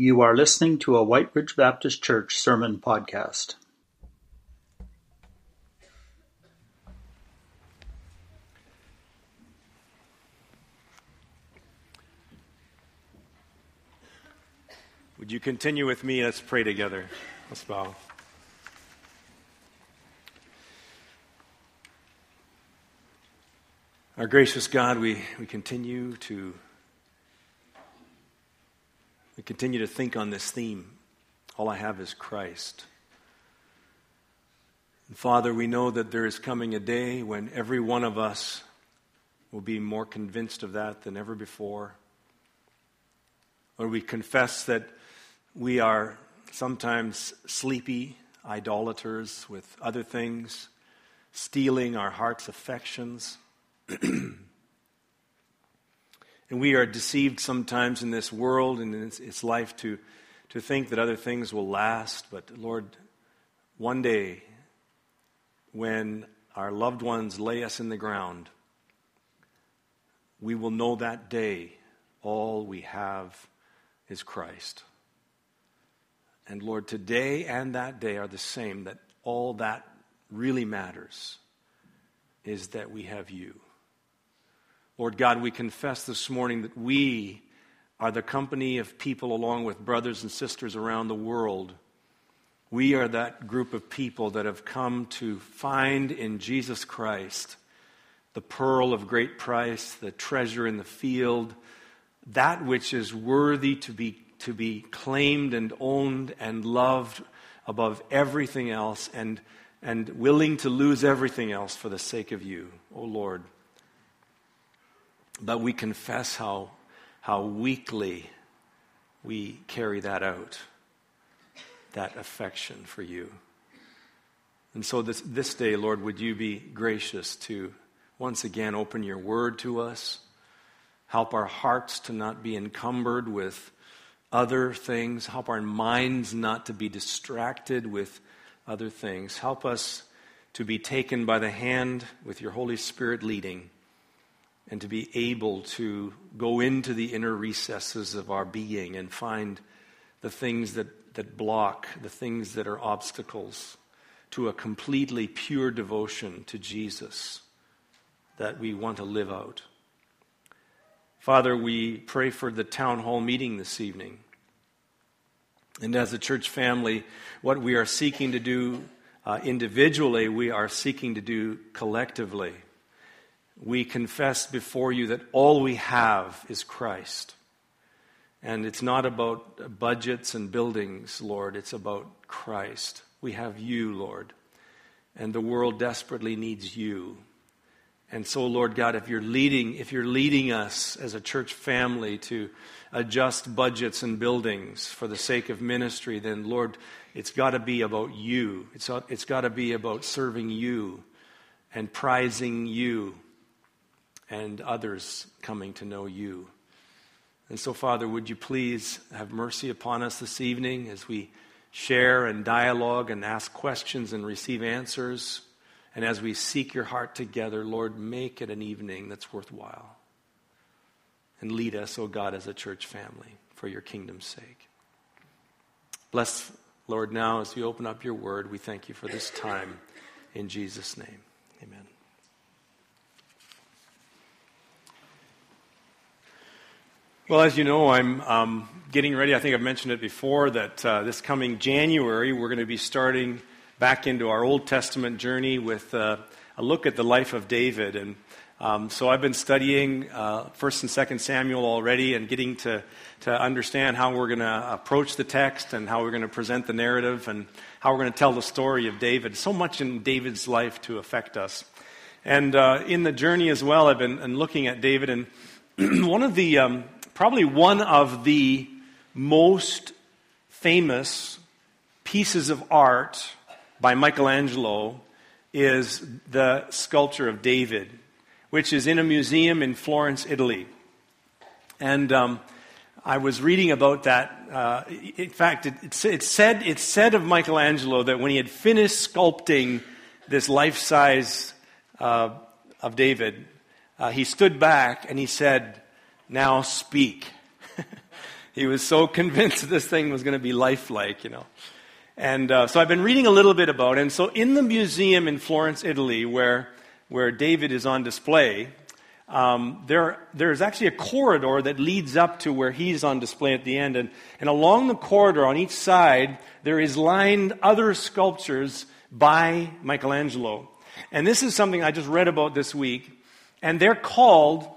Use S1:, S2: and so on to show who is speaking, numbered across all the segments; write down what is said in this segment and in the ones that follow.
S1: You are listening to a Whyte Ridge Baptist Church sermon podcast.
S2: Would you continue with me? Let's pray together. Let's bow. Our gracious God, we, we continue to we continue to think on this theme. All I have is Christ. And Father, we know that there is coming a day when every one of us will be more convinced of that than ever before. Lord, we confess that we are sometimes sleepy idolaters with other things, stealing our heart's affections. and we are deceived sometimes in this world and in its, its life to, to think that other things will last. But Lord, one day, when our loved ones lay us in the ground, we will know that day all we have is Christ. And Lord, today and that day are the same, that all that really matters is that we have you. Lord God, we confess this morning that we are the company of people, along with brothers and sisters around the world. We are that group of people that have come to find in Jesus Christ the pearl of great price, the treasure in the field, that which is worthy to be, to be claimed and owned and loved above everything else, and, and willing to lose everything else for the sake of you, O oh Lord. But we confess how, how weakly we carry that out, that affection for you. And so this, this day, Lord, would you be gracious to once again open your word to us, help our hearts to not be encumbered with other things, help our minds not to be distracted with other things, help us to be taken by the hand with your Holy Spirit leading and to be able to go into the inner recesses of our being and find the things that, that block, the things that are obstacles to a completely pure devotion to Jesus that we want to live out. Father, we pray for the town hall meeting this evening. And as a church family, what we are seeking to do uh, individually, we are seeking to do collectively we confess before you that all we have is Christ. And it's not about budgets and buildings, Lord, it's about Christ. We have you, Lord. And the world desperately needs you. And so, Lord God, if you're leading, if you're leading us as a church family to adjust budgets and buildings for the sake of ministry, then Lord, it's got to be about you. It's, it's got to be about serving you and prizing you and others coming to know you. And so, Father, would you please have mercy upon us this evening as we share and dialogue and ask questions and receive answers? And as we seek your heart together, Lord, make it an evening that's worthwhile. And lead us, O oh God, as a church family for your kingdom's sake. Bless, Lord, now as we open up your word, we thank you for this time. In Jesus' name, amen. Well, as you know, I'm um, getting ready. I think I've mentioned it before that uh, this coming January, we're going to be starting back into our Old Testament journey with uh, a look at the life of David. And um, so I've been studying uh, 1st and 2nd Samuel already and getting to, to understand how we're going to approach the text and how we're going to present the narrative and how we're going to tell the story of David. So much in David's life to affect us. And uh, in the journey as well, I've been, looking at David, and one of the um, probably one of the most famous pieces of art by Michelangelo is the sculpture of David, which is in a museum in Florence, Italy. And um, I was reading about that. Uh, in fact, it, it, it, said, it said of Michelangelo that when he had finished sculpting this life size uh, of David, uh, he stood back and he said, now speak. he was so convinced this thing was going to be lifelike, you know. And uh, so I've been reading a little bit about it. And so in the museum in Florence, Italy, where, where David is on display, um, there, there's actually a corridor that leads up to where he's on display at the end. And, and along the corridor on each side, there is lined other sculptures by Michelangelo. And this is something I just read about this week. And they're called,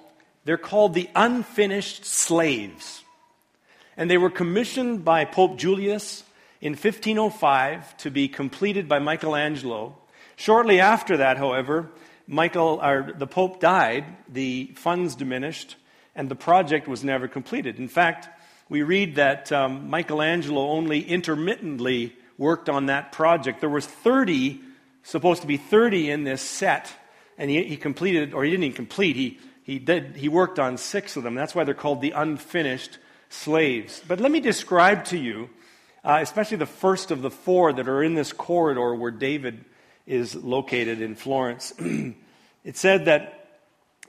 S2: they're called the unfinished slaves. And they were commissioned by Pope Julius in 1505 to be completed by Michelangelo. Shortly after that, however, Michael, or the Pope died, the funds diminished, and the project was never completed. In fact, we read that um, Michelangelo only intermittently worked on that project. There was 30, supposed to be 30 in this set, and he, he completed, or he didn't even complete, he, he, did, he worked on six of them. That's why they're called the unfinished slaves. But let me describe to you, uh, especially the first of the four that are in this corridor where David is located in Florence. it said that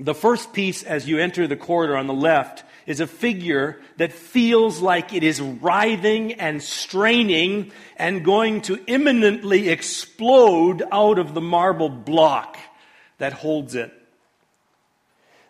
S2: the first piece, as you enter the corridor on the left, is a figure that feels like it is writhing and straining and going to imminently explode out of the marble block that holds it.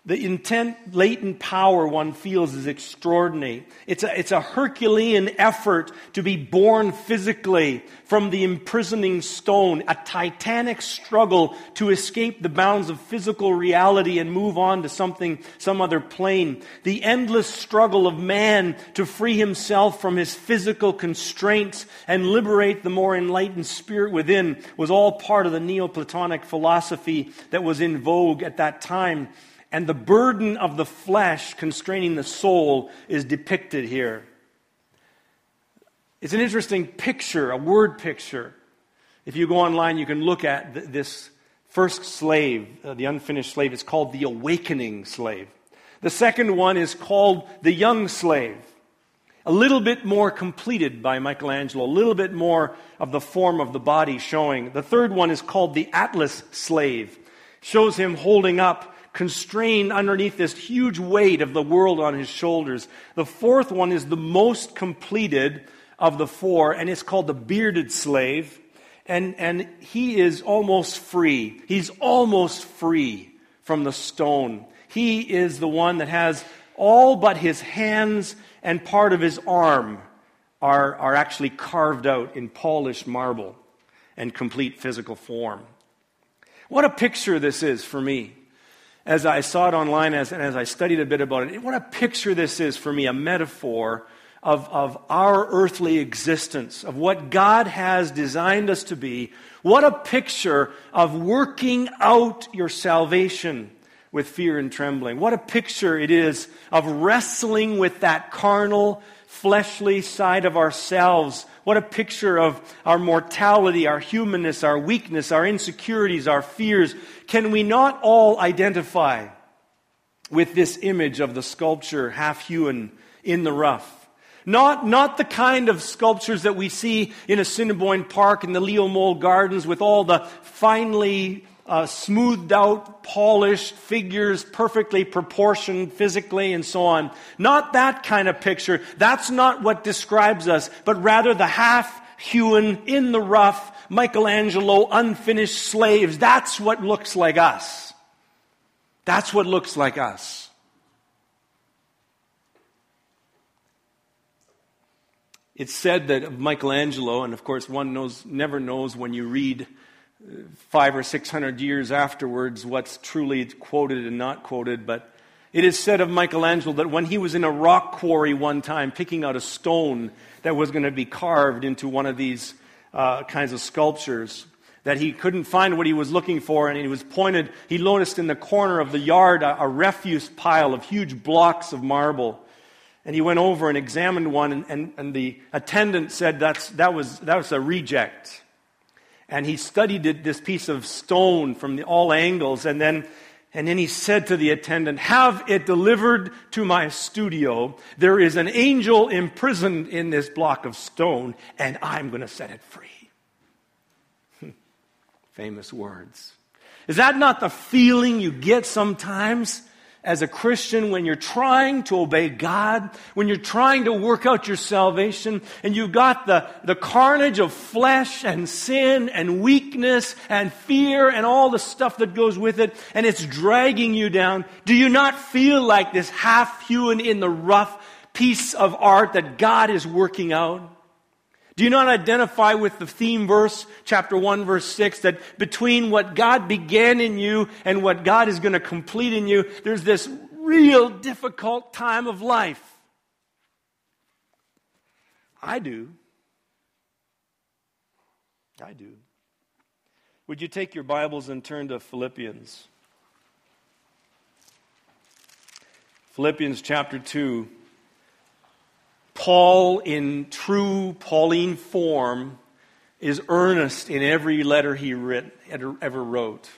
S2: The intent, latent power one feels is extraordinary. It's a, it's a Herculean effort to be born physically from the imprisoning stone, a titanic struggle to escape the bounds of physical reality and move on to something, some other plane. The endless struggle of man to free himself from his physical constraints and liberate the more enlightened spirit within was all part of the Neoplatonic philosophy that was in vogue at that time and the burden of the flesh constraining the soul is depicted here. It's an interesting picture, a word picture. If you go online, you can look at th- this first slave, uh, the unfinished slave. It's called the awakening slave. The second one is called the young slave. A little bit more completed by Michelangelo, a little bit more of the form of the body showing. The third one is called the Atlas slave. Shows him holding up constrained underneath this huge weight of the world on his shoulders. The fourth one is the most completed of the four, and it's called the bearded slave. And, and he is almost free. He's almost free from the stone. He is the one that has all but his hands and part of his arm are, are actually carved out in polished marble and complete physical form. What a picture this is for me as I saw it online as, and as I studied a bit about it, what a picture this is for me, a metaphor of, of our earthly existence, of what God has designed us to be. What a picture of working out your salvation with fear and trembling. What a picture it is of wrestling with that carnal, fleshly side of ourselves. What a picture of our mortality, our humanness, our weakness, our insecurities, our fears. Can we not all identify with this image of the sculpture half hewn in the rough? Not, not the kind of sculptures that we see in Assiniboine Park in the Leo Mol Gardens with all the finely uh, smoothed out, polished figures, perfectly proportioned physically, and so on. Not that kind of picture. That's not what describes us, but rather the half hewn, in the rough, Michelangelo, unfinished slaves. That's what looks like us. That's what looks like us. It's said that of Michelangelo, and of course one knows, never knows when you read five or six hundred years afterwards what's truly quoted and not quoted, but it is said of Michelangelo that when he was in a rock quarry one time picking out a stone that was going to be carved into one of these uh, kinds of sculptures, that he couldn't find what he was looking for, and he was pointed, he noticed in the corner of the yard a, a refuse pile of huge blocks of marble. And he went over and examined one, and, and, and the attendant said that's, that, was, that was a reject and he studied it, this piece of stone from the, all angles, and then and then he said to the attendant, Have it delivered to my studio. There is an angel imprisoned in this block of stone, and I'm going to set it free. Famous words. Is that not the feeling you get sometimes as a Christian, when you're trying to obey God, when you're trying to work out your salvation, and you've got the, the carnage of flesh and sin and weakness and fear and all the stuff that goes with it, and it's dragging you down, do you not feel like this half hewn in the rough piece of art that God is working out? Do you not identify with the theme verse, chapter 1, verse 6, that between what God began in you and what God is going to complete in you, there's this real difficult time of life? I do. I do. Would you take your Bibles and turn to Philippians? Philippians chapter 2. Paul, in true Pauline form, is earnest in every letter he writ, ever wrote.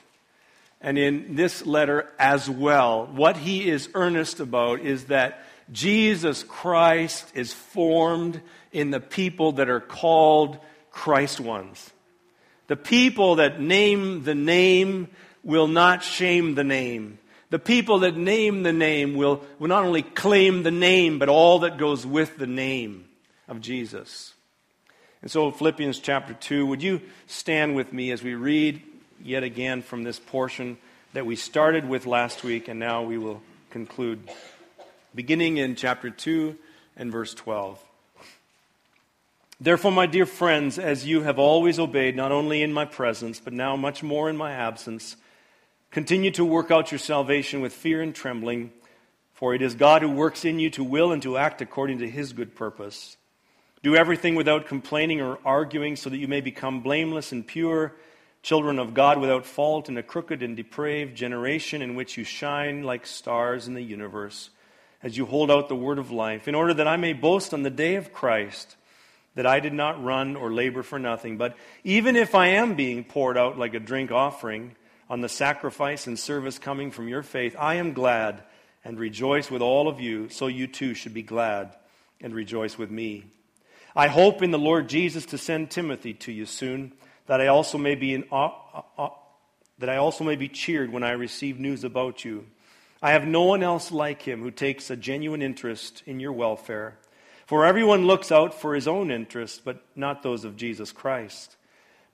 S2: And in this letter as well, what he is earnest about is that Jesus Christ is formed in the people that are called Christ ones. The people that name the name will not shame the name. The people that name the name will, will not only claim the name, but all that goes with the name of Jesus. And so, Philippians chapter 2, would you stand with me as we read yet again from this portion that we started with last week, and now we will conclude. Beginning in chapter 2 and verse 12. Therefore, my dear friends, as you have always obeyed, not only in my presence, but now much more in my absence, Continue to work out your salvation with fear and trembling, for it is God who works in you to will and to act according to his good purpose. Do everything without complaining or arguing, so that you may become blameless and pure, children of God without fault in a crooked and depraved generation in which you shine like stars in the universe, as you hold out the word of life, in order that I may boast on the day of Christ that I did not run or labor for nothing. But even if I am being poured out like a drink offering, on the sacrifice and service coming from your faith, I am glad and rejoice with all of you, so you too should be glad and rejoice with me. I hope in the Lord Jesus to send Timothy to you soon, that I also may be in, uh, uh, uh, that I also may be cheered when I receive news about you. I have no one else like him who takes a genuine interest in your welfare. For everyone looks out for his own interests, but not those of Jesus Christ.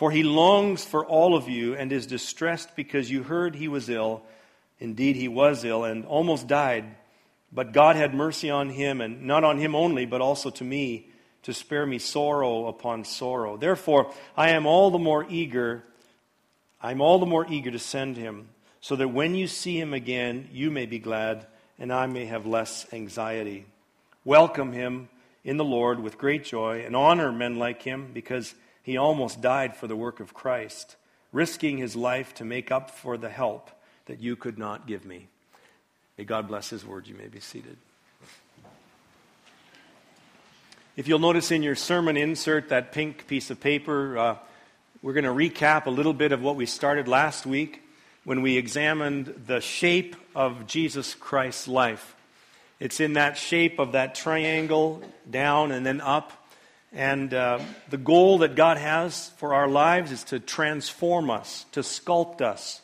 S2: For he longs for all of you and is distressed because you heard he was ill. Indeed, he was ill and almost died. But God had mercy on him, and not on him only, but also to me, to spare me sorrow upon sorrow. Therefore, I am all the more eager, I'm all the more eager to send him, so that when you see him again, you may be glad, and I may have less anxiety. Welcome him in the Lord with great joy, and honor men like him, because he almost died for the work of Christ, risking his life to make up for the help that you could not give me. May God bless his word. You may be seated. If you'll notice in your sermon insert, that pink piece of paper, uh, we're going to recap a little bit of what we started last week when we examined the shape of Jesus Christ's life. It's in that shape of that triangle, down and then up. And uh, the goal that God has for our lives is to transform us, to sculpt us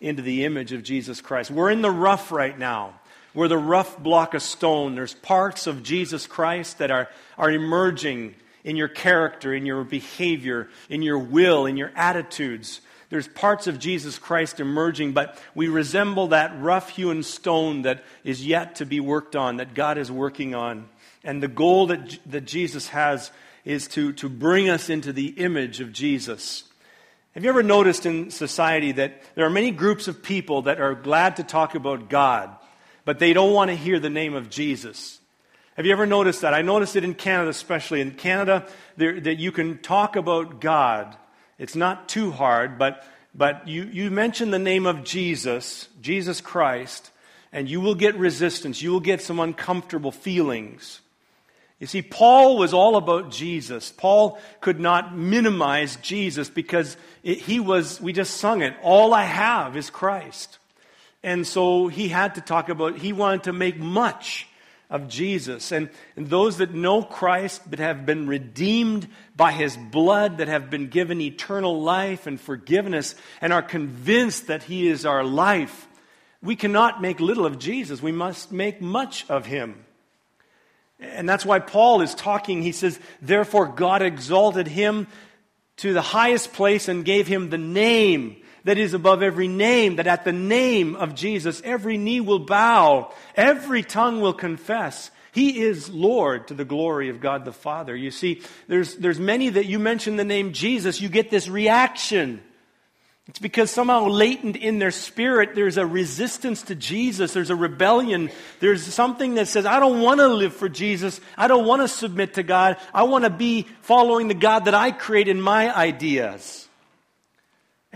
S2: into the image of Jesus Christ. We're in the rough right now. We're the rough block of stone. There's parts of Jesus Christ that are, are emerging in your character, in your behavior, in your will, in your attitudes. There's parts of Jesus Christ emerging, but we resemble that rough hewn stone that is yet to be worked on, that God is working on. And the goal that, that Jesus has is to, to bring us into the image of Jesus. Have you ever noticed in society that there are many groups of people that are glad to talk about God, but they don't want to hear the name of Jesus? Have you ever noticed that? I noticed it in Canada, especially. In Canada, there, that you can talk about God. It's not too hard, but, but you, you mention the name of Jesus, Jesus Christ, and you will get resistance. You will get some uncomfortable feelings. You see, Paul was all about Jesus. Paul could not minimize Jesus because it, he was, we just sung it, all I have is Christ. And so he had to talk about, he wanted to make much of Jesus. And, and those that know Christ, that have been redeemed by his blood, that have been given eternal life and forgiveness, and are convinced that he is our life, we cannot make little of Jesus. We must make much of him. And that's why Paul is talking. He says, Therefore, God exalted him to the highest place and gave him the name that is above every name, that at the name of Jesus, every knee will bow, every tongue will confess. He is Lord to the glory of God the Father. You see, there's, there's many that you mention the name Jesus, you get this reaction. It's because somehow latent in their spirit, there's a resistance to Jesus. There's a rebellion. There's something that says, I don't want to live for Jesus. I don't want to submit to God. I want to be following the God that I create in my ideas.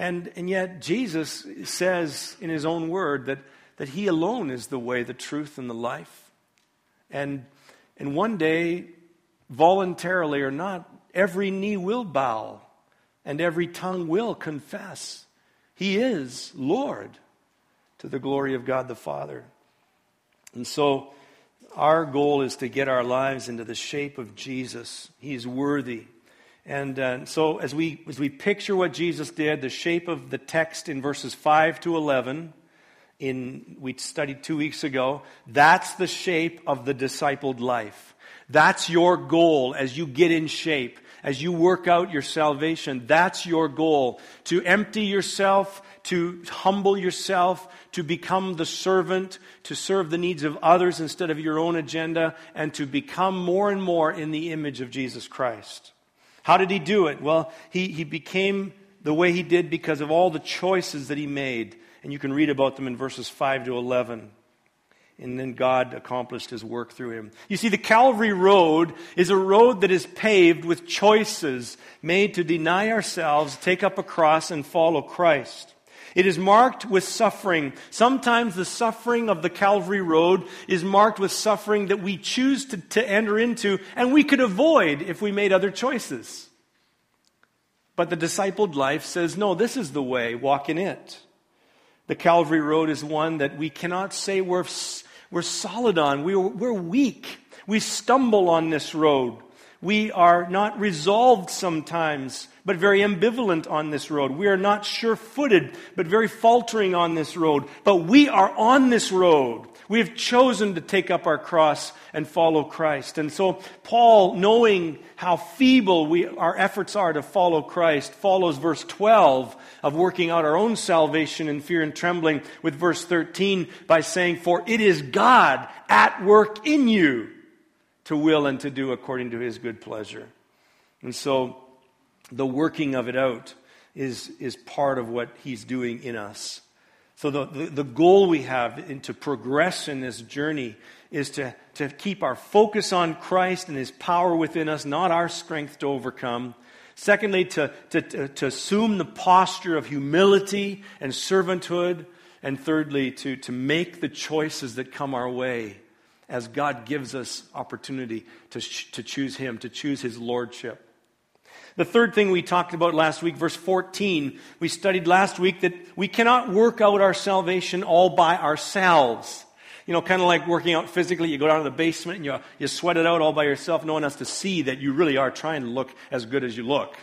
S2: And, and yet, Jesus says in his own word that, that he alone is the way, the truth, and the life. And, and one day, voluntarily or not, every knee will bow and every tongue will confess He is Lord to the glory of God the Father. And so, our goal is to get our lives into the shape of Jesus. He is worthy. And uh, so, as we, as we picture what Jesus did, the shape of the text in verses 5 to 11, in, we studied two weeks ago, that's the shape of the discipled life. That's your goal as you get in shape as you work out your salvation. That's your goal. To empty yourself, to humble yourself, to become the servant, to serve the needs of others instead of your own agenda, and to become more and more in the image of Jesus Christ. How did he do it? Well, he, he became the way he did because of all the choices that he made. And you can read about them in verses 5 to 11 and then God accomplished his work through him. You see, the Calvary Road is a road that is paved with choices made to deny ourselves, take up a cross, and follow Christ. It is marked with suffering. Sometimes the suffering of the Calvary Road is marked with suffering that we choose to, to enter into and we could avoid if we made other choices. But the discipled life says, no, this is the way, walk in it. The Calvary Road is one that we cannot say we're we're solid on. We're, we're weak. We stumble on this road. We are not resolved sometimes, but very ambivalent on this road. We are not sure footed, but very faltering on this road. But we are on this road. We have chosen to take up our cross and follow Christ. And so, Paul, knowing how feeble we, our efforts are to follow Christ, follows verse 12 of working out our own salvation in fear and trembling with verse 13 by saying, For it is God at work in you to will and to do according to his good pleasure. And so, the working of it out is, is part of what he's doing in us. So, the, the, the, goal we have in, to progress in this journey is to, to keep our focus on Christ and His power within us, not our strength to overcome. Secondly, to, to, to, assume the posture of humility and servanthood. And thirdly, to, to make the choices that come our way as God gives us opportunity to, to choose Him, to choose His Lordship. The third thing we talked about last week, verse 14, we studied last week that we cannot work out our salvation all by ourselves. You know, kind of like working out physically. You go down to the basement and you, you sweat it out all by yourself. No one has to see that you really are trying to look as good as you look.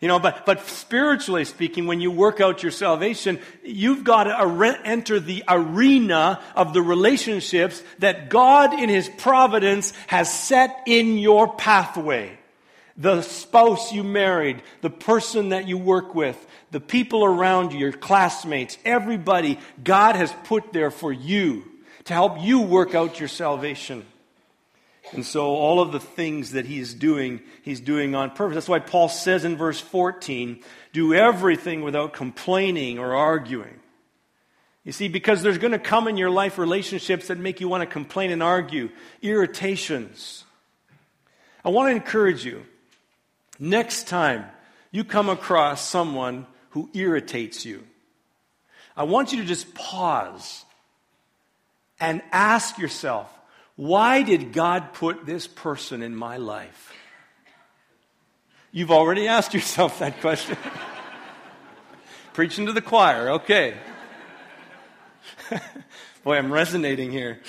S2: You know, but, but spiritually speaking, when you work out your salvation, you've got to enter the arena of the relationships that God in His providence has set in your pathway the spouse you married, the person that you work with, the people around you, your classmates, everybody God has put there for you to help you work out your salvation. And so, all of the things that he's doing, he's doing on purpose. That's why Paul says in verse 14, do everything without complaining or arguing. You see, because there's going to come in your life relationships that make you want to complain and argue, irritations. I want to encourage you Next time you come across someone who irritates you, I want you to just pause and ask yourself, why did God put this person in my life? You've already asked yourself that question. Preaching to the choir, okay. Boy, I'm resonating here.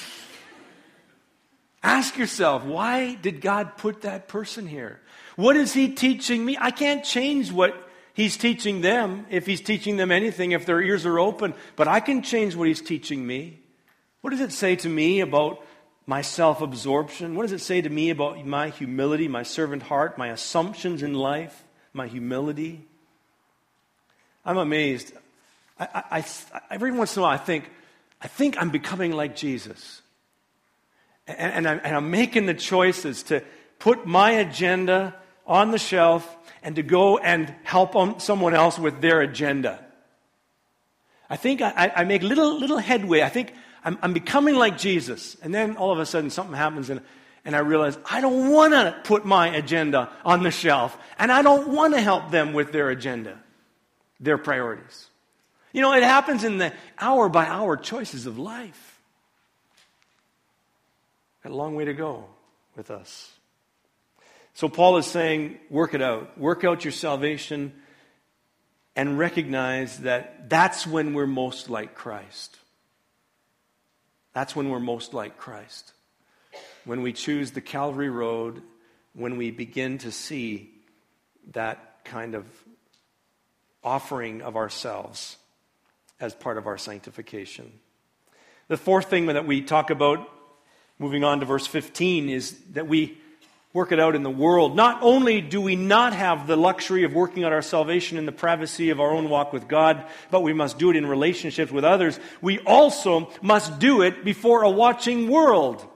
S2: Ask yourself, why did God put that person here? What is He teaching me? I can't change what He's teaching them if He's teaching them anything, if their ears are open, but I can change what He's teaching me. What does it say to me about my self absorption? What does it say to me about my humility, my servant heart, my assumptions in life, my humility? I'm amazed. I, I, I, every once in a while, I think, I think I'm becoming like Jesus. And, and, I'm, and I'm making the choices to put my agenda on the shelf and to go and help someone else with their agenda. I think I, I make little, little headway. I think I'm, I'm, becoming like Jesus. And then all of a sudden something happens and, and I realize I don't want to put my agenda on the shelf and I don't want to help them with their agenda, their priorities. You know, it happens in the hour by hour choices of life. Got a long way to go with us. So Paul is saying, work it out. Work out your salvation and recognize that that's when we're most like Christ. That's when we're most like Christ. When we choose the Calvary Road, when we begin to see that kind of offering of ourselves as part of our sanctification. The fourth thing that we talk about, moving on to verse 15, is that we work it out in the world. Not only do we not have the luxury of working out our salvation in the privacy of our own walk with God, but we must do it in relationships with others, we also must do it before a watching world.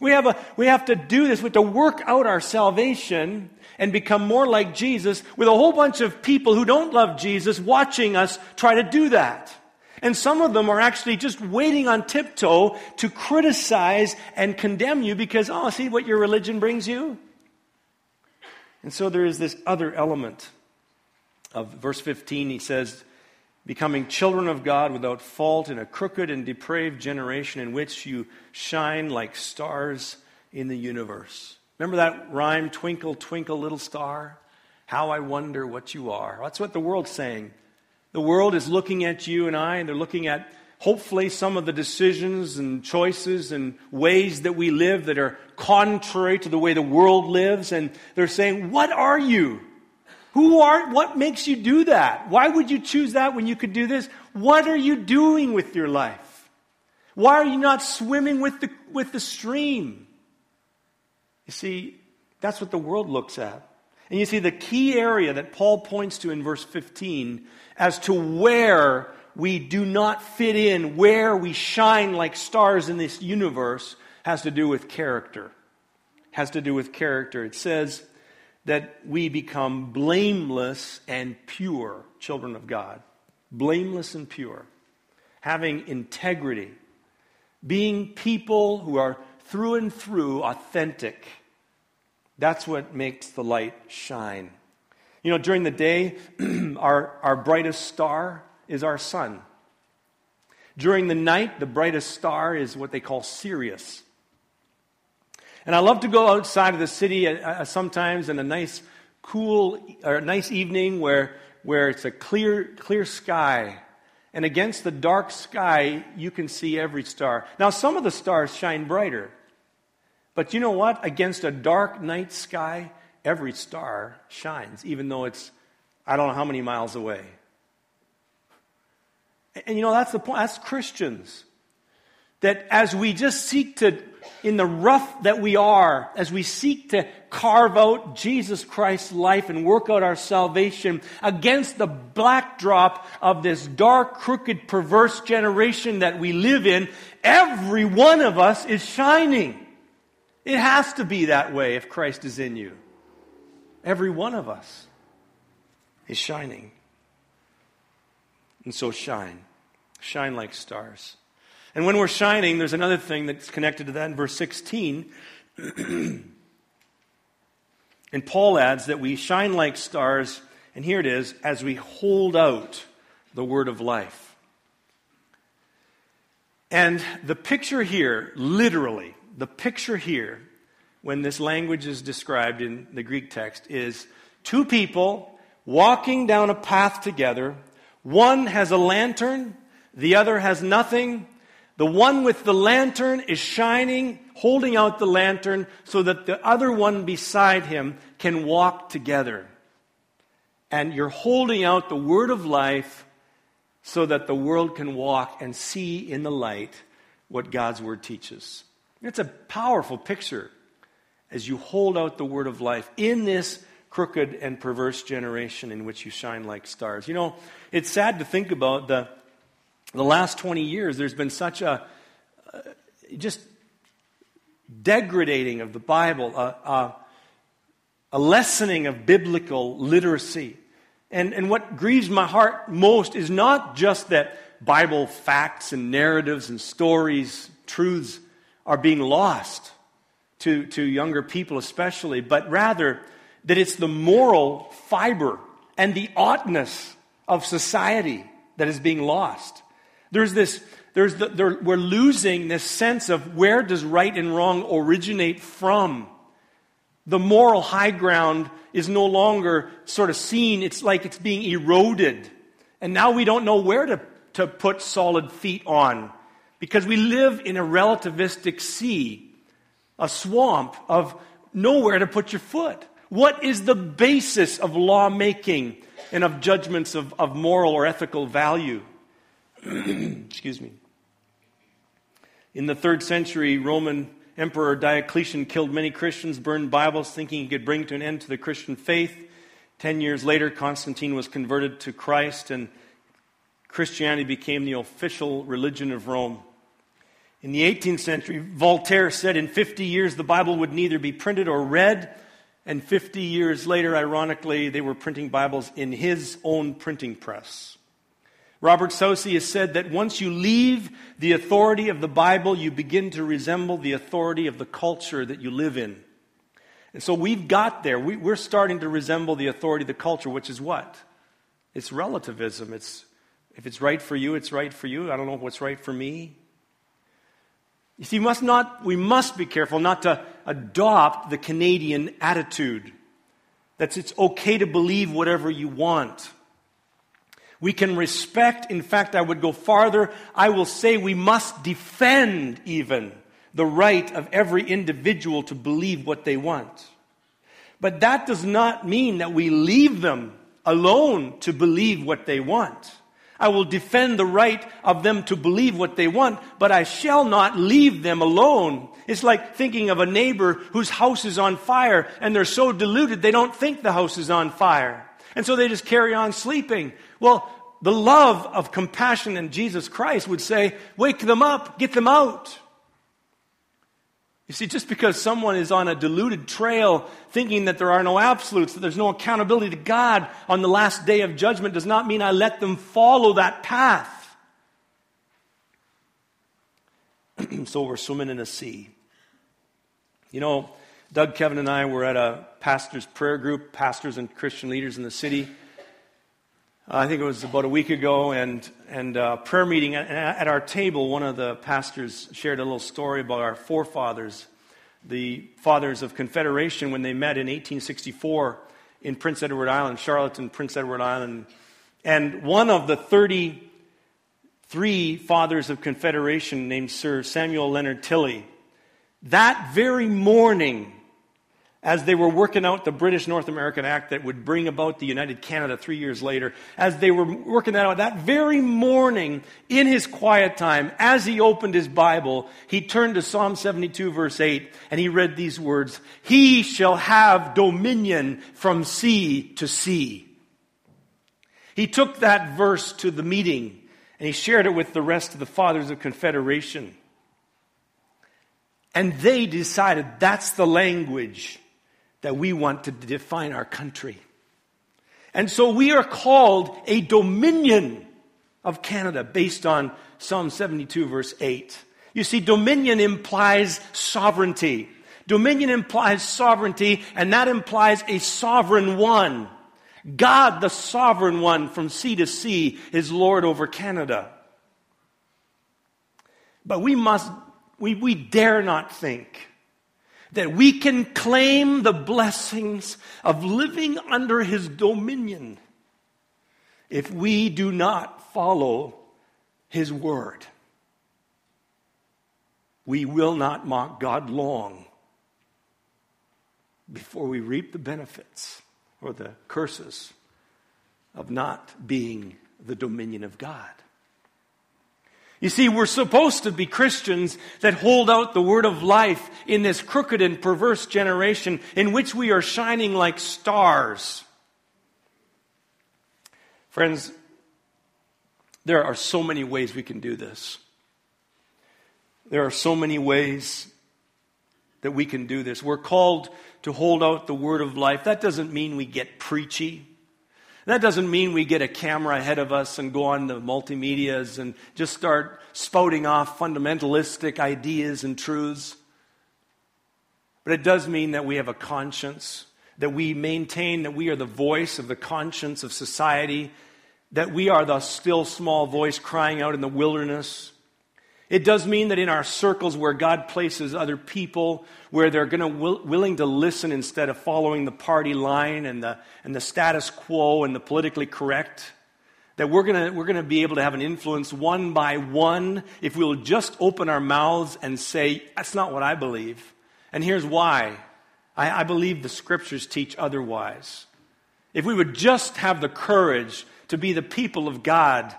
S2: We have, a, we have to do this. We have to work out our salvation and become more like Jesus with a whole bunch of people who don't love Jesus watching us try to do that. And some of them are actually just waiting on tiptoe to criticize and condemn you because, oh, see what your religion brings you? And so there is this other element of verse 15. He says, becoming children of God without fault in a crooked and depraved generation in which you shine like stars in the universe. Remember that rhyme, Twinkle, Twinkle, Little Star? How I wonder what you are. That's what the world's saying. The world is looking at you and I, and they're looking at hopefully some of the decisions and choices and ways that we live that are contrary to the way the world lives. And they're saying, What are you? Who are, what makes you do that? Why would you choose that when you could do this? What are you doing with your life? Why are you not swimming with the, with the stream? You see, that's what the world looks at. And you see, the key area that Paul points to in verse 15 as to where we do not fit in, where we shine like stars in this universe, has to do with character. Has to do with character. It says that we become blameless and pure children of God. Blameless and pure. Having integrity. Being people who are through and through authentic. That's what makes the light shine. You know, during the day, our, our brightest star is our sun. During the night, the brightest star is what they call Sirius. And I love to go outside of the city uh, uh, sometimes in a nice, cool, or a nice evening where, where it's a clear, clear sky. And against the dark sky, you can see every star. Now, some of the stars shine brighter. But you know what? Against a dark night sky, every star shines, even though it's, I don't know how many miles away. And you know, that's the point. That's Christians. That as we just seek to, in the rough that we are, as we seek to carve out Jesus Christ's life and work out our salvation against the backdrop of this dark, crooked, perverse generation that we live in, every one of us is shining. It has to be that way if Christ is in you. Every one of us is shining. And so shine. Shine like stars. And when we're shining, there's another thing that's connected to that in verse 16. and Paul adds that we shine like stars, and here it is, as we hold out the word of life. And the picture here, literally, the picture here, when this language is described in the Greek text, is two people walking down a path together. One has a lantern, the other has nothing. The one with the lantern is shining, holding out the lantern so that the other one beside him can walk together. And you're holding out the word of life so that the world can walk and see in the light what God's word teaches. It's a powerful picture as you hold out the word of life in this crooked and perverse generation in which you shine like stars. You know, it's sad to think about the, the last 20 years, there's been such a uh, just degrading of the Bible, a, a, a lessening of biblical literacy. And, and what grieves my heart most is not just that Bible facts and narratives and stories, truths are being lost to, to younger people, especially, but rather that it's the moral fiber and the oughtness of society that is being lost. There's this, there's the, there, we're losing this sense of where does right and wrong originate from. The moral high ground is no longer sort of seen. It's like it's being eroded. And now we don't know where to, to put solid feet on because we live in a relativistic sea, a swamp of nowhere to put your foot. What is the basis of lawmaking and of judgments of, of moral or ethical value? Excuse me. In the third century, Roman Emperor Diocletian killed many Christians, burned Bibles, thinking he could bring to an end to the Christian faith. Ten years later, Constantine was converted to Christ, and Christianity became the official religion of Rome. In the 18th century, Voltaire said in 50 years the Bible would neither be printed or read. And 50 years later, ironically, they were printing Bibles in his own printing press. Robert Saucy has said that once you leave the authority of the Bible, you begin to resemble the authority of the culture that you live in. And so we've got there. We, are starting to resemble the authority of the culture, which is what? It's relativism. It's, if it's right for you, it's right for you. I don't know what's right for me. You see, must not, we must be careful not to adopt the Canadian attitude that it's okay to believe whatever you want. We can respect, in fact, I would go farther. I will say we must defend even the right of every individual to believe what they want. But that does not mean that we leave them alone to believe what they want. I will defend the right of them to believe what they want, but I shall not leave them alone. It's like thinking of a neighbor whose house is on fire and they're so deluded they don't think the house is on fire. And so they just carry on sleeping. Well, the love of compassion in Jesus Christ would say, wake them up, get them out. You see, just because someone is on a deluded trail thinking that there are no absolutes, that there's no accountability to God on the last day of judgment, does not mean I let them follow that path. so we're swimming in a sea. You know, Doug, Kevin, and I were at a pastor's prayer group, pastors and Christian leaders in the city. I think it was about a week ago, and, and uh, prayer meeting. At, at our table, one of the pastors shared a little story about our forefathers, the fathers of Confederation, when they met in 1864 in Prince Edward Island, Charlottetown, Prince Edward Island. And one of the 33 fathers of Confederation, named Sir Samuel Leonard Tilley, that very morning, as they were working out the British North American Act that would bring about the United Canada three years later, as they were working that out, that very morning, in his quiet time, as he opened his Bible, he turned to Psalm 72, verse 8, and he read these words He shall have dominion from sea to sea. He took that verse to the meeting and he shared it with the rest of the fathers of Confederation. And they decided that's the language that we want to define our country. And so we are called a dominion of Canada based on Psalm 72, verse 8. You see, dominion implies sovereignty. Dominion implies sovereignty, and that implies a sovereign one. God, the sovereign one from sea to sea, is Lord over Canada. But we must we, we dare not think that we can claim the blessings of living under his dominion if we do not follow his word. We will not mock God long before we reap the benefits or the curses of not being the dominion of God. You see, we're supposed to be Christians that hold out the word of life in this crooked and perverse generation in which we are shining like stars. Friends, there are so many ways we can do this. There are so many ways that we can do this. We're called to hold out the word of life. That doesn't mean we get preachy. That doesn't mean we get a camera ahead of us and go on the multimedias and just start spouting off fundamentalistic ideas and truths. But it does mean that we have a conscience, that we maintain that we are the voice of the conscience of society, that we are the still small voice crying out in the wilderness. It does mean that in our circles where God places other people, where they're going to will, willing to listen instead of following the party line and the, and the status quo and the politically correct, that we're going we're to be able to have an influence one by one if we'll just open our mouths and say, that's not what I believe. And here's why. I, I believe the scriptures teach otherwise. If we would just have the courage to be the people of God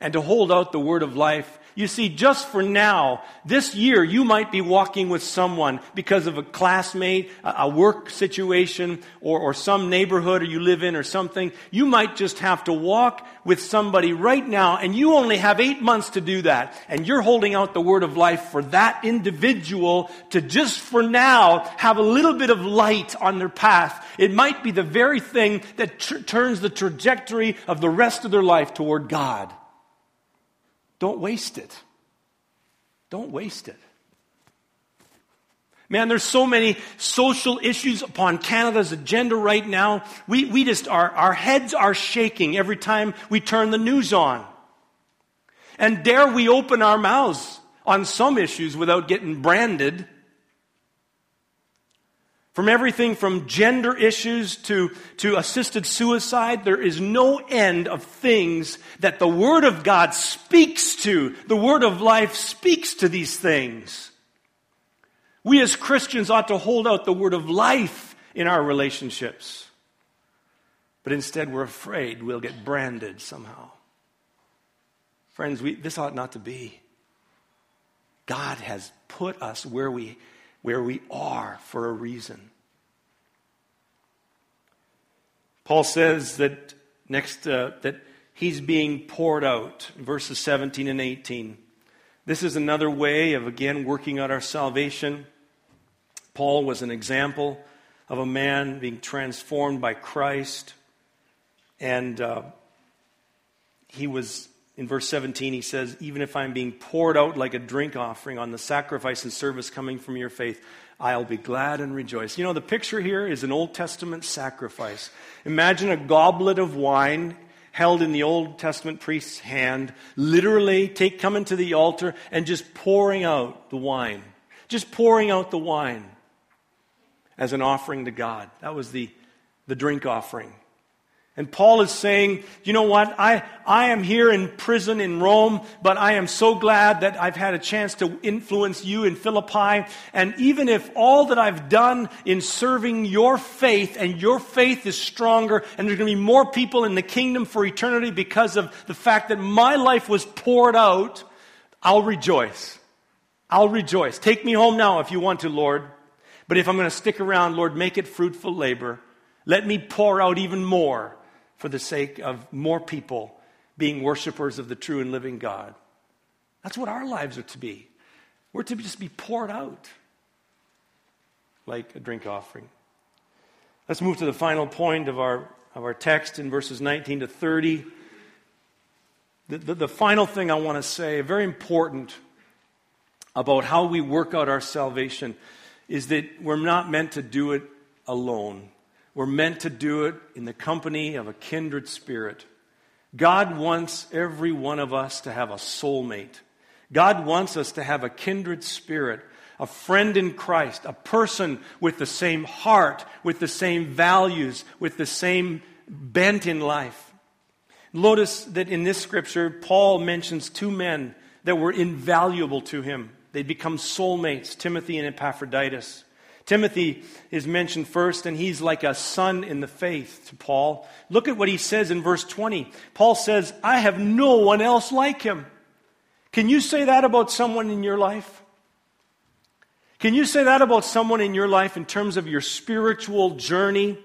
S2: and to hold out the word of life, you see, just for now, this year, you might be walking with someone because of a classmate, a work situation, or, or some neighborhood or you live in or something. You might just have to walk with somebody right now, and you only have eight months to do that. And you're holding out the word of life for that individual to just for now have a little bit of light on their path. It might be the very thing that tr- turns the trajectory of the rest of their life toward God. Don't waste it. Don't waste it. Man, there's so many social issues upon Canada's agenda right now. We, we just, our, our heads are shaking every time we turn the news on. And dare we open our mouths on some issues without getting branded from everything from gender issues to, to assisted suicide, there is no end of things that the Word of God speaks to. The Word of life speaks to these things. We as Christians ought to hold out the Word of life in our relationships. But instead, we're afraid we'll get branded somehow. Friends, we, this ought not to be. God has put us where we where we are for a reason. Paul says that next uh, that he's being poured out, verses 17 and 18. This is another way of again working out our salvation. Paul was an example of a man being transformed by Christ, and uh, he was in verse 17, he says, Even if I'm being poured out like a drink offering on the sacrifice and service coming from your faith, I'll be glad and rejoice. You know, the picture here is an Old Testament sacrifice. Imagine a goblet of wine held in the Old Testament priest's hand, literally take coming to the altar and just pouring out the wine. Just pouring out the wine as an offering to God. That was the, the drink offering. And Paul is saying, you know what? I, I am here in prison in Rome, but I am so glad that I've had a chance to influence you in Philippi. And even if all that I've done in serving your faith and your faith is stronger and there's going to be more people in the kingdom for eternity because of the fact that my life was poured out, I'll rejoice. I'll rejoice. Take me home now if you want to, Lord. But if I'm going to stick around, Lord, make it fruitful labor. Let me pour out even more for the sake of more people being worshipers of the true and living God. That's what our lives are to be. We're to just be poured out like a drink offering. Let's move to the final point of our, of our text in verses 19 to 30. The, the, the final thing I want to say, very important about how we work out our salvation, is that we're not meant to do it alone. We're meant to do it in the company of a kindred spirit. God wants every one of us to have a soulmate. God wants us to have a kindred spirit, a friend in Christ, a person with the same heart, with the same values, with the same bent in life. Notice that in this scripture, Paul mentions two men that were invaluable to him. They'd become soulmates, Timothy and Epaphroditus. Timothy is mentioned first, and he's like a son in the faith to Paul. Look at what he says in verse 20. Paul says, I have no one else like him. Can you say that about someone in your life? Can you say that about someone in your life in terms of your spiritual journey?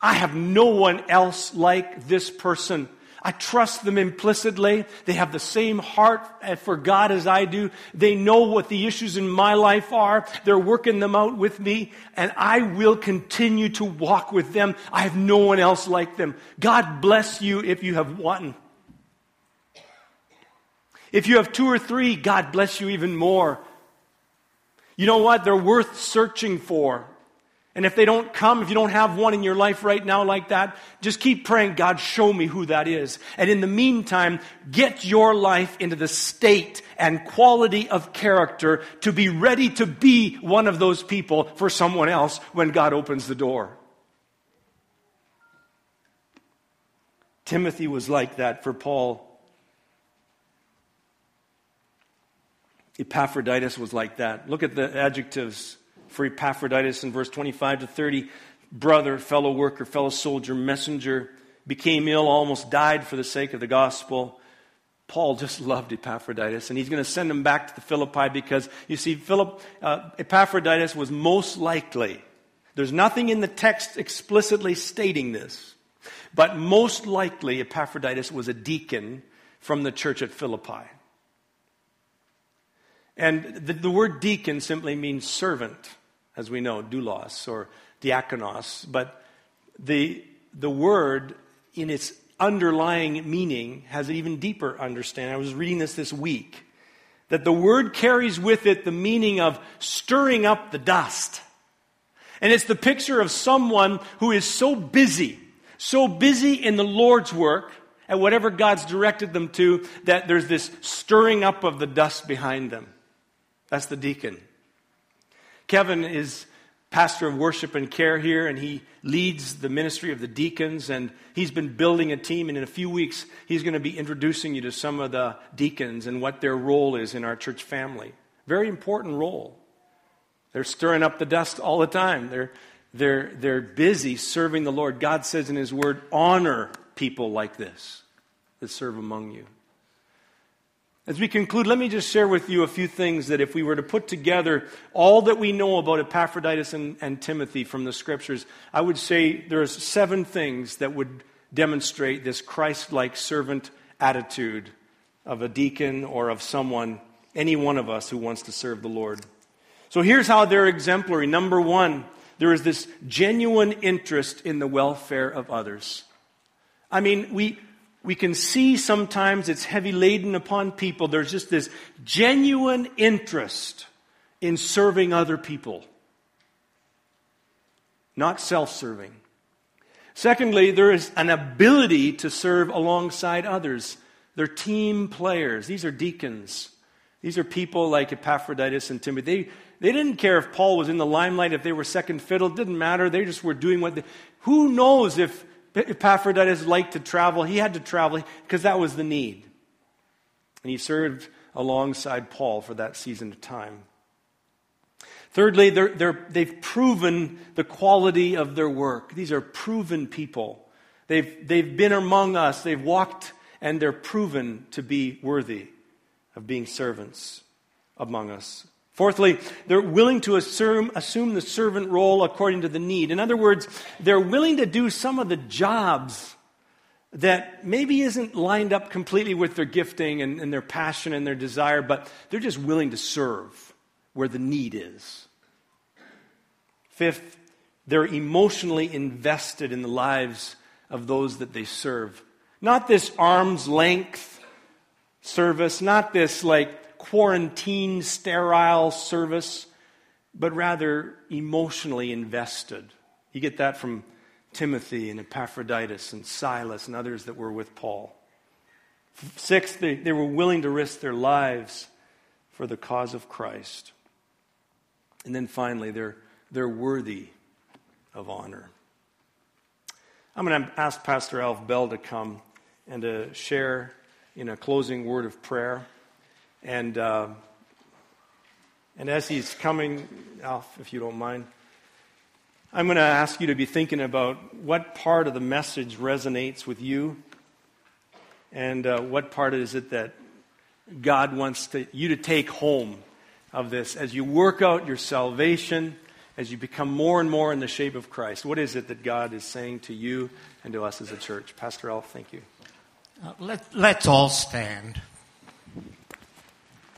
S2: I have no one else like this person. I trust them implicitly. They have the same heart for God as I do. They know what the issues in my life are. They're working them out with me, and I will continue to walk with them. I have no one else like them. God bless you if you have one. If you have two or three, God bless you even more. You know what? They're worth searching for. And if they don't come, if you don't have one in your life right now like that, just keep praying, God, show me who that is. And in the meantime, get your life into the state and quality of character to be ready to be one of those people for someone else when God opens the door. Timothy was like that for Paul. Epaphroditus was like that. Look at the adjectives for Epaphroditus in verse 25 to 30. Brother, fellow worker, fellow soldier, messenger, became ill, almost died for the sake of the gospel. Paul just loved Epaphroditus, and he's going to send him back to the Philippi because, you see, Philip, uh, Epaphroditus was most likely, there's nothing in the text explicitly stating this, but most likely Epaphroditus was a deacon from the church at Philippi. And the, the word deacon simply means servant as we know, doulos or diakonos. But the, the word, in its underlying meaning, has an even deeper understanding. I was reading this this week. That the word carries with it the meaning of stirring up the dust. And it's the picture of someone who is so busy, so busy in the Lord's work, at whatever God's directed them to, that there's this stirring up of the dust behind them. That's the deacon. Kevin is pastor of worship and care here, and he leads the ministry of the deacons. And he's been building a team, and in a few weeks, he's going to be introducing you to some of the deacons and what their role is in our church family. Very important role. They're stirring up the dust all the time. They're, they're, they're busy serving the Lord. God says in His Word, honor people like this that serve among you. As we conclude, let me just share with you a few things that if we were to put together all that we know about Epaphroditus and, and Timothy from the scriptures, I would say there's seven things that would demonstrate this Christ like servant attitude of a deacon or of someone, any one of us who wants to serve the Lord. So here's how they're exemplary. Number one, there is this genuine interest in the welfare of others. I mean, we, we can see sometimes it's heavy laden upon people. There's just this genuine interest in serving other people, not self serving. Secondly, there is an ability to serve alongside others. They're team players. These are deacons. These are people like Epaphroditus and Timothy. They, they didn't care if Paul was in the limelight, if they were second fiddle. It didn't matter. They just were doing what they. Who knows if Epaphroditus liked to travel. He had to travel because that was the need. And he served alongside Paul for that season of time. Thirdly, they have proven the quality of their work. These are proven people. They've, they've been among us, they've walked, and they're proven to be worthy of being servants among us. Fourthly, they're willing to assume, assume the servant role according to the need. In other words, they're willing to do some of the jobs that maybe isn't lined up completely with their gifting and, and their passion and their desire, but they're just willing to serve where the need is. Fifth, they're emotionally invested in the lives of those that they serve. Not this arm's length service, not this like quarantine, sterile service, but rather emotionally invested. You get that from Timothy and Epaphroditus and Silas and others that were with Paul. Sixth, they, they were willing to risk their lives for the cause of Christ. And then finally, they're, they're worthy of honor. I'm going to ask Pastor Alf Bell to come and to share in a closing word of prayer. And, uh, and as he's coming, Alf, if you don't mind, I'm going to ask you to be thinking about what part of the message resonates with you and uh, what part is it that God wants to, you to take home of this as you work out your salvation, as you become more and more in the shape of Christ. What is it that God is saying to you and to us as a church? Pastor Alf, thank you.
S3: Uh, let, let's all stand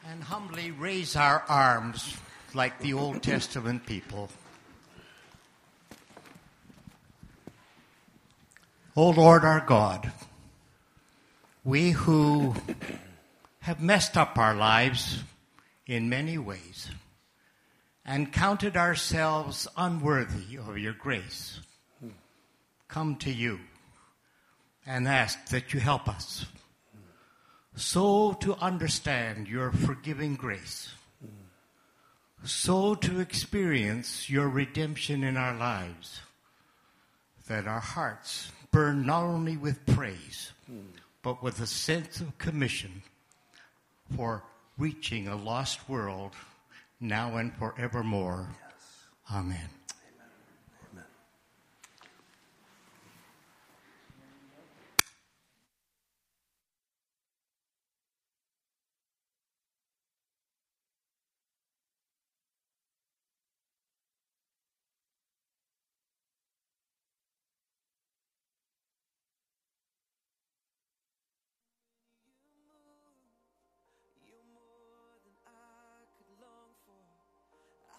S3: and humbly raise our arms like the Old Testament people. O Lord our God, we who have messed up our lives in many ways and counted ourselves unworthy of your grace, come to you and ask that you help us so to understand your forgiving grace, so to experience your redemption in our lives, that our hearts burn not only with praise, but with a sense of commission for reaching a lost world now and forevermore. Amen.